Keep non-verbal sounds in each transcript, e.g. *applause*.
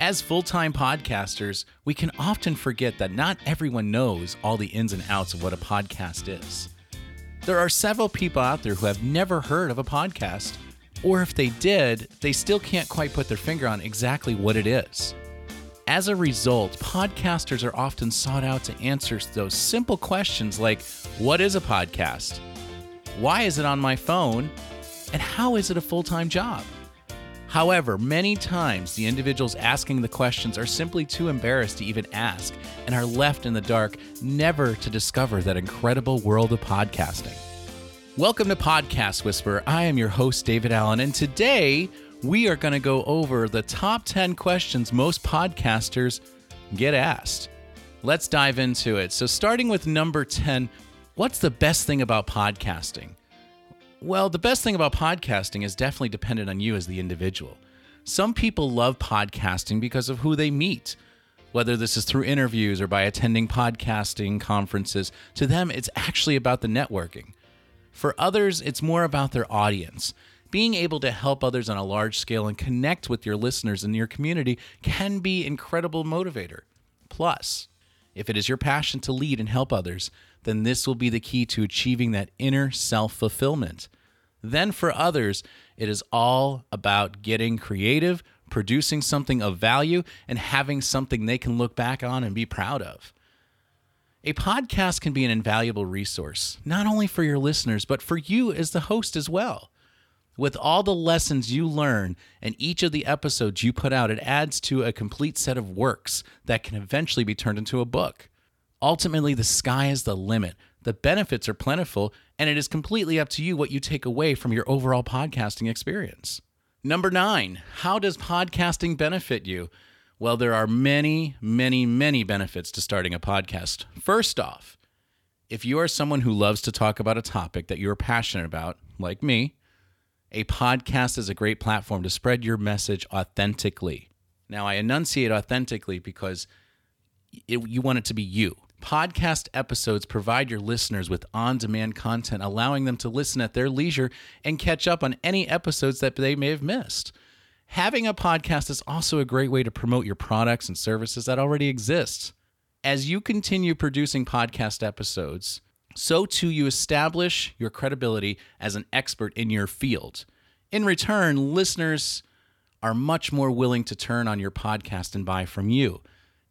As full time podcasters, we can often forget that not everyone knows all the ins and outs of what a podcast is. There are several people out there who have never heard of a podcast, or if they did, they still can't quite put their finger on exactly what it is. As a result, podcasters are often sought out to answer those simple questions like What is a podcast? Why is it on my phone? And how is it a full time job? However, many times the individuals asking the questions are simply too embarrassed to even ask and are left in the dark, never to discover that incredible world of podcasting. Welcome to Podcast Whisper. I am your host, David Allen, and today we are going to go over the top 10 questions most podcasters get asked. Let's dive into it. So, starting with number 10, what's the best thing about podcasting? Well, the best thing about podcasting is definitely dependent on you as the individual. Some people love podcasting because of who they meet. Whether this is through interviews or by attending podcasting conferences, to them it's actually about the networking. For others, it's more about their audience. Being able to help others on a large scale and connect with your listeners in your community can be incredible motivator. Plus, if it is your passion to lead and help others, then this will be the key to achieving that inner self fulfillment. Then, for others, it is all about getting creative, producing something of value, and having something they can look back on and be proud of. A podcast can be an invaluable resource, not only for your listeners, but for you as the host as well. With all the lessons you learn and each of the episodes you put out, it adds to a complete set of works that can eventually be turned into a book. Ultimately, the sky is the limit. The benefits are plentiful, and it is completely up to you what you take away from your overall podcasting experience. Number nine, how does podcasting benefit you? Well, there are many, many, many benefits to starting a podcast. First off, if you are someone who loves to talk about a topic that you're passionate about, like me, a podcast is a great platform to spread your message authentically. Now, I enunciate authentically because it, you want it to be you. Podcast episodes provide your listeners with on demand content, allowing them to listen at their leisure and catch up on any episodes that they may have missed. Having a podcast is also a great way to promote your products and services that already exist. As you continue producing podcast episodes, so too you establish your credibility as an expert in your field. In return, listeners are much more willing to turn on your podcast and buy from you.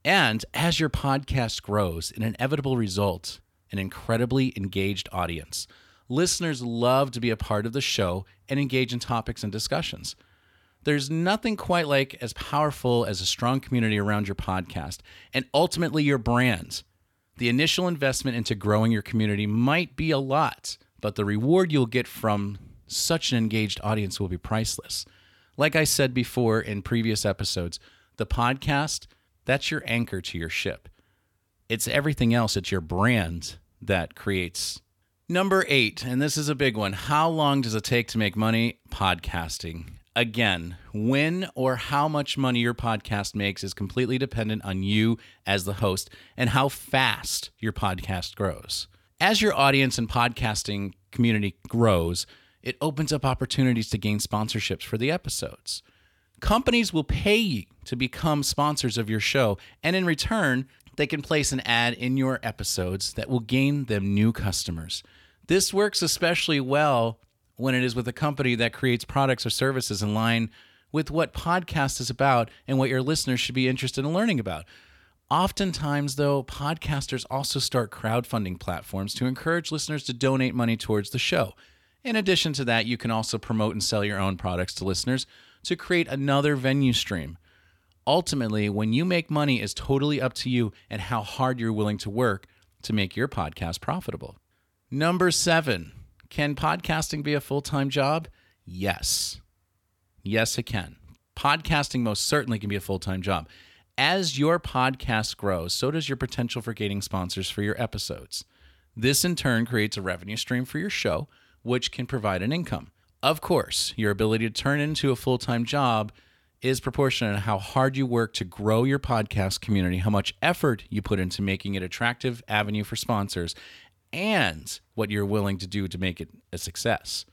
And as your podcast grows, an inevitable result an incredibly engaged audience. Listeners love to be a part of the show and engage in topics and discussions. There's nothing quite like as powerful as a strong community around your podcast and ultimately your brand. The initial investment into growing your community might be a lot, but the reward you'll get from such an engaged audience will be priceless. Like I said before in previous episodes, the podcast that's your anchor to your ship. It's everything else, it's your brand that creates. Number eight, and this is a big one. How long does it take to make money podcasting? Again, when or how much money your podcast makes is completely dependent on you as the host and how fast your podcast grows. As your audience and podcasting community grows, it opens up opportunities to gain sponsorships for the episodes. Companies will pay you to become sponsors of your show, and in return, they can place an ad in your episodes that will gain them new customers. This works especially well when it is with a company that creates products or services in line with what podcast is about and what your listeners should be interested in learning about. Oftentimes, though, podcasters also start crowdfunding platforms to encourage listeners to donate money towards the show. In addition to that, you can also promote and sell your own products to listeners to create another venue stream. Ultimately, when you make money is totally up to you and how hard you're willing to work to make your podcast profitable. Number seven, can podcasting be a full time job? Yes. Yes, it can. Podcasting most certainly can be a full time job. As your podcast grows, so does your potential for gaining sponsors for your episodes. This in turn creates a revenue stream for your show, which can provide an income. Of course, your ability to turn into a full time job is proportionate to how hard you work to grow your podcast community, how much effort you put into making it attractive avenue for sponsors, and what you're willing to do to make it a success.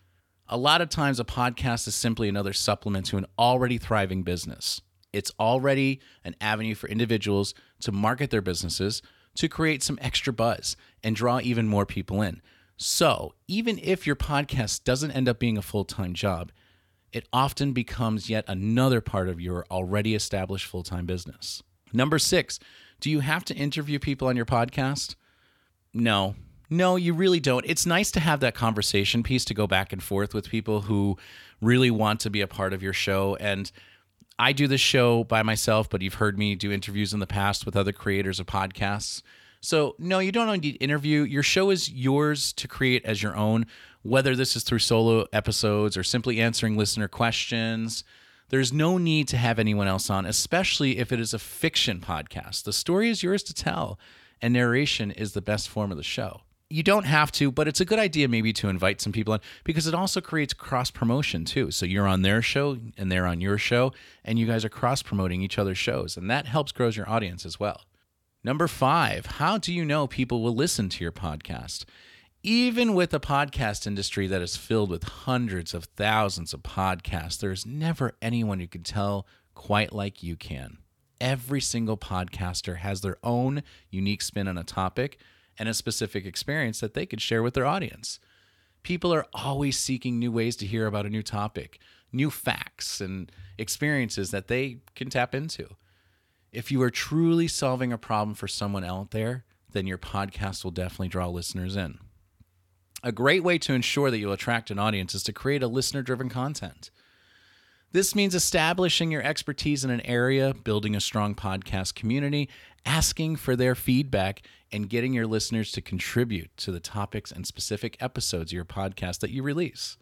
A lot of times, a podcast is simply another supplement to an already thriving business. It's already an avenue for individuals to market their businesses, to create some extra buzz, and draw even more people in. So, even if your podcast doesn't end up being a full time job, it often becomes yet another part of your already established full time business. Number six, do you have to interview people on your podcast? No. No, you really don't. It's nice to have that conversation piece to go back and forth with people who really want to be a part of your show. And I do this show by myself, but you've heard me do interviews in the past with other creators of podcasts. So, no, you don't need interview. Your show is yours to create as your own, whether this is through solo episodes or simply answering listener questions. There's no need to have anyone else on, especially if it is a fiction podcast. The story is yours to tell, and narration is the best form of the show. You don't have to, but it's a good idea maybe to invite some people in because it also creates cross promotion too. So you're on their show and they're on your show, and you guys are cross promoting each other's shows, and that helps grows your audience as well. Number five, how do you know people will listen to your podcast? Even with a podcast industry that is filled with hundreds of thousands of podcasts, there's never anyone who can tell quite like you can. Every single podcaster has their own unique spin on a topic and a specific experience that they could share with their audience. People are always seeking new ways to hear about a new topic, new facts, and experiences that they can tap into. If you are truly solving a problem for someone out there, then your podcast will definitely draw listeners in. A great way to ensure that you'll attract an audience is to create a listener driven content. This means establishing your expertise in an area, building a strong podcast community, asking for their feedback, and getting your listeners to contribute to the topics and specific episodes of your podcast that you release.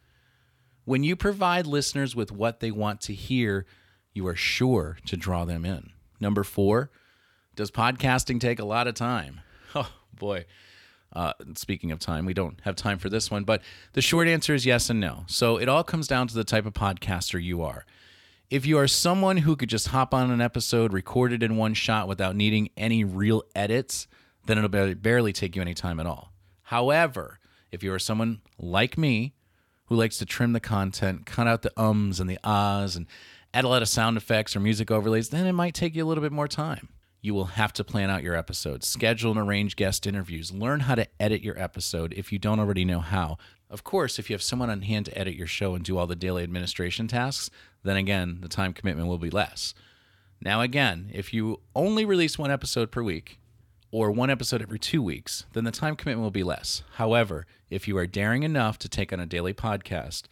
When you provide listeners with what they want to hear, you are sure to draw them in. Number four, does podcasting take a lot of time? *laughs* Oh, boy. Uh, speaking of time, we don't have time for this one, but the short answer is yes and no. So it all comes down to the type of podcaster you are. If you are someone who could just hop on an episode, record it in one shot without needing any real edits, then it'll barely take you any time at all. However, if you are someone like me who likes to trim the content, cut out the ums and the ahs, and add a lot of sound effects or music overlays, then it might take you a little bit more time you will have to plan out your episodes, schedule and arrange guest interviews, learn how to edit your episode if you don't already know how. Of course, if you have someone on hand to edit your show and do all the daily administration tasks, then again, the time commitment will be less. Now, again, if you only release one episode per week or one episode every two weeks, then the time commitment will be less. However, if you are daring enough to take on a daily podcast,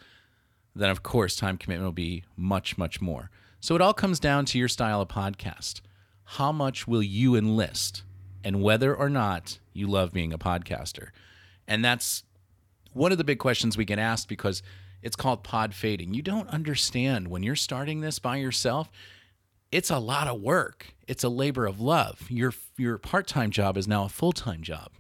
then of course, time commitment will be much, much more. So it all comes down to your style of podcast how much will you enlist and whether or not you love being a podcaster. And that's one of the big questions we get asked because it's called pod fading. You don't understand when you're starting this by yourself, it's a lot of work. It's a labor of love. Your your part-time job is now a full-time job.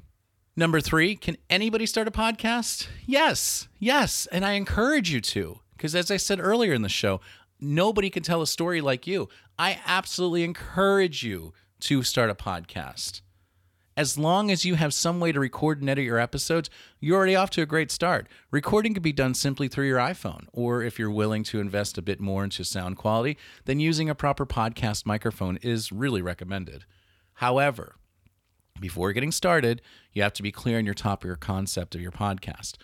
Number 3, can anybody start a podcast? Yes. Yes, and I encourage you to because as I said earlier in the show, nobody can tell a story like you. I absolutely encourage you to start a podcast. As long as you have some way to record and edit your episodes, you're already off to a great start. Recording can be done simply through your iPhone, or if you're willing to invest a bit more into sound quality, then using a proper podcast microphone is really recommended. However, before getting started, you have to be clear on your topic or concept of your podcast.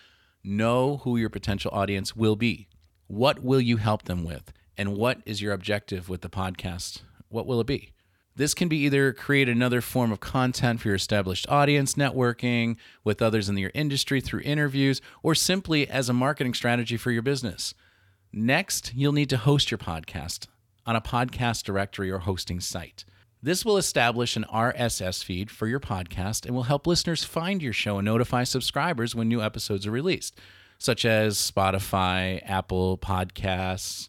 Know who your potential audience will be. What will you help them with? and what is your objective with the podcast? What will it be? This can be either create another form of content for your established audience, networking with others in your industry through interviews, or simply as a marketing strategy for your business. Next, you'll need to host your podcast on a podcast directory or hosting site. This will establish an RSS feed for your podcast and will help listeners find your show and notify subscribers when new episodes are released, such as Spotify, Apple Podcasts,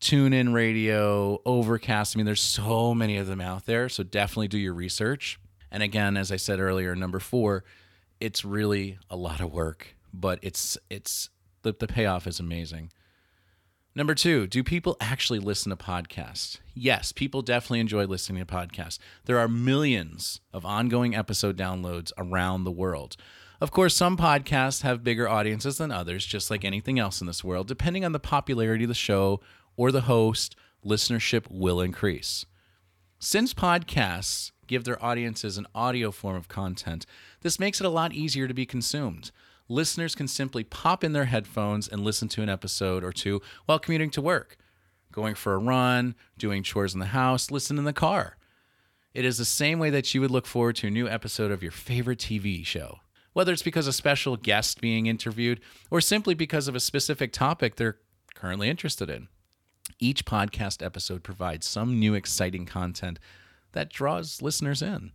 TuneIn Radio, Overcast. I mean, there's so many of them out there. So definitely do your research. And again, as I said earlier, number four, it's really a lot of work, but it's it's the, the payoff is amazing. Number two, do people actually listen to podcasts? Yes, people definitely enjoy listening to podcasts. There are millions of ongoing episode downloads around the world. Of course, some podcasts have bigger audiences than others, just like anything else in this world, depending on the popularity of the show or the host listenership will increase. Since podcasts give their audiences an audio form of content, this makes it a lot easier to be consumed. Listeners can simply pop in their headphones and listen to an episode or two while commuting to work, going for a run, doing chores in the house, listen in the car. It is the same way that you would look forward to a new episode of your favorite TV show. Whether it's because a special guest being interviewed or simply because of a specific topic they're currently interested in. Each podcast episode provides some new exciting content that draws listeners in.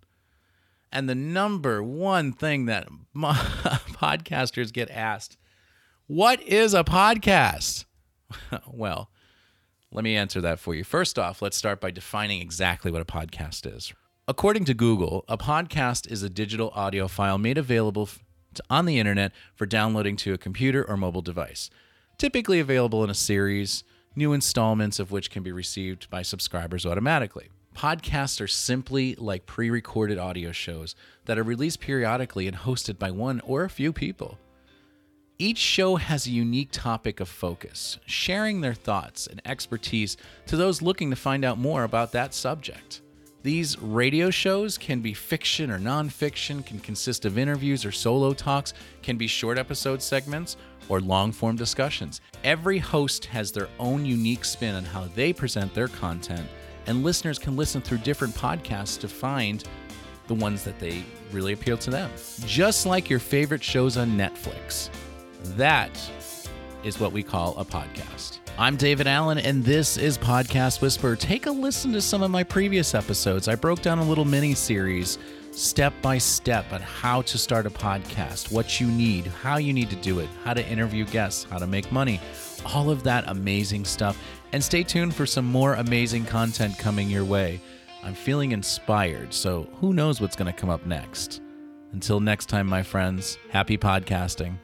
And the number one thing that *laughs* podcasters get asked, what is a podcast? *laughs* well, let me answer that for you. First off, let's start by defining exactly what a podcast is. According to Google, a podcast is a digital audio file made available on the internet for downloading to a computer or mobile device, typically available in a series, new installments of which can be received by subscribers automatically. Podcasts are simply like pre recorded audio shows that are released periodically and hosted by one or a few people. Each show has a unique topic of focus, sharing their thoughts and expertise to those looking to find out more about that subject. These radio shows can be fiction or nonfiction, can consist of interviews or solo talks, can be short episode segments or long form discussions. Every host has their own unique spin on how they present their content, and listeners can listen through different podcasts to find the ones that they really appeal to them. Just like your favorite shows on Netflix. That is what we call a podcast. I'm David Allen, and this is Podcast Whisper. Take a listen to some of my previous episodes. I broke down a little mini series step by step on how to start a podcast, what you need, how you need to do it, how to interview guests, how to make money, all of that amazing stuff. And stay tuned for some more amazing content coming your way. I'm feeling inspired, so who knows what's going to come up next. Until next time, my friends, happy podcasting.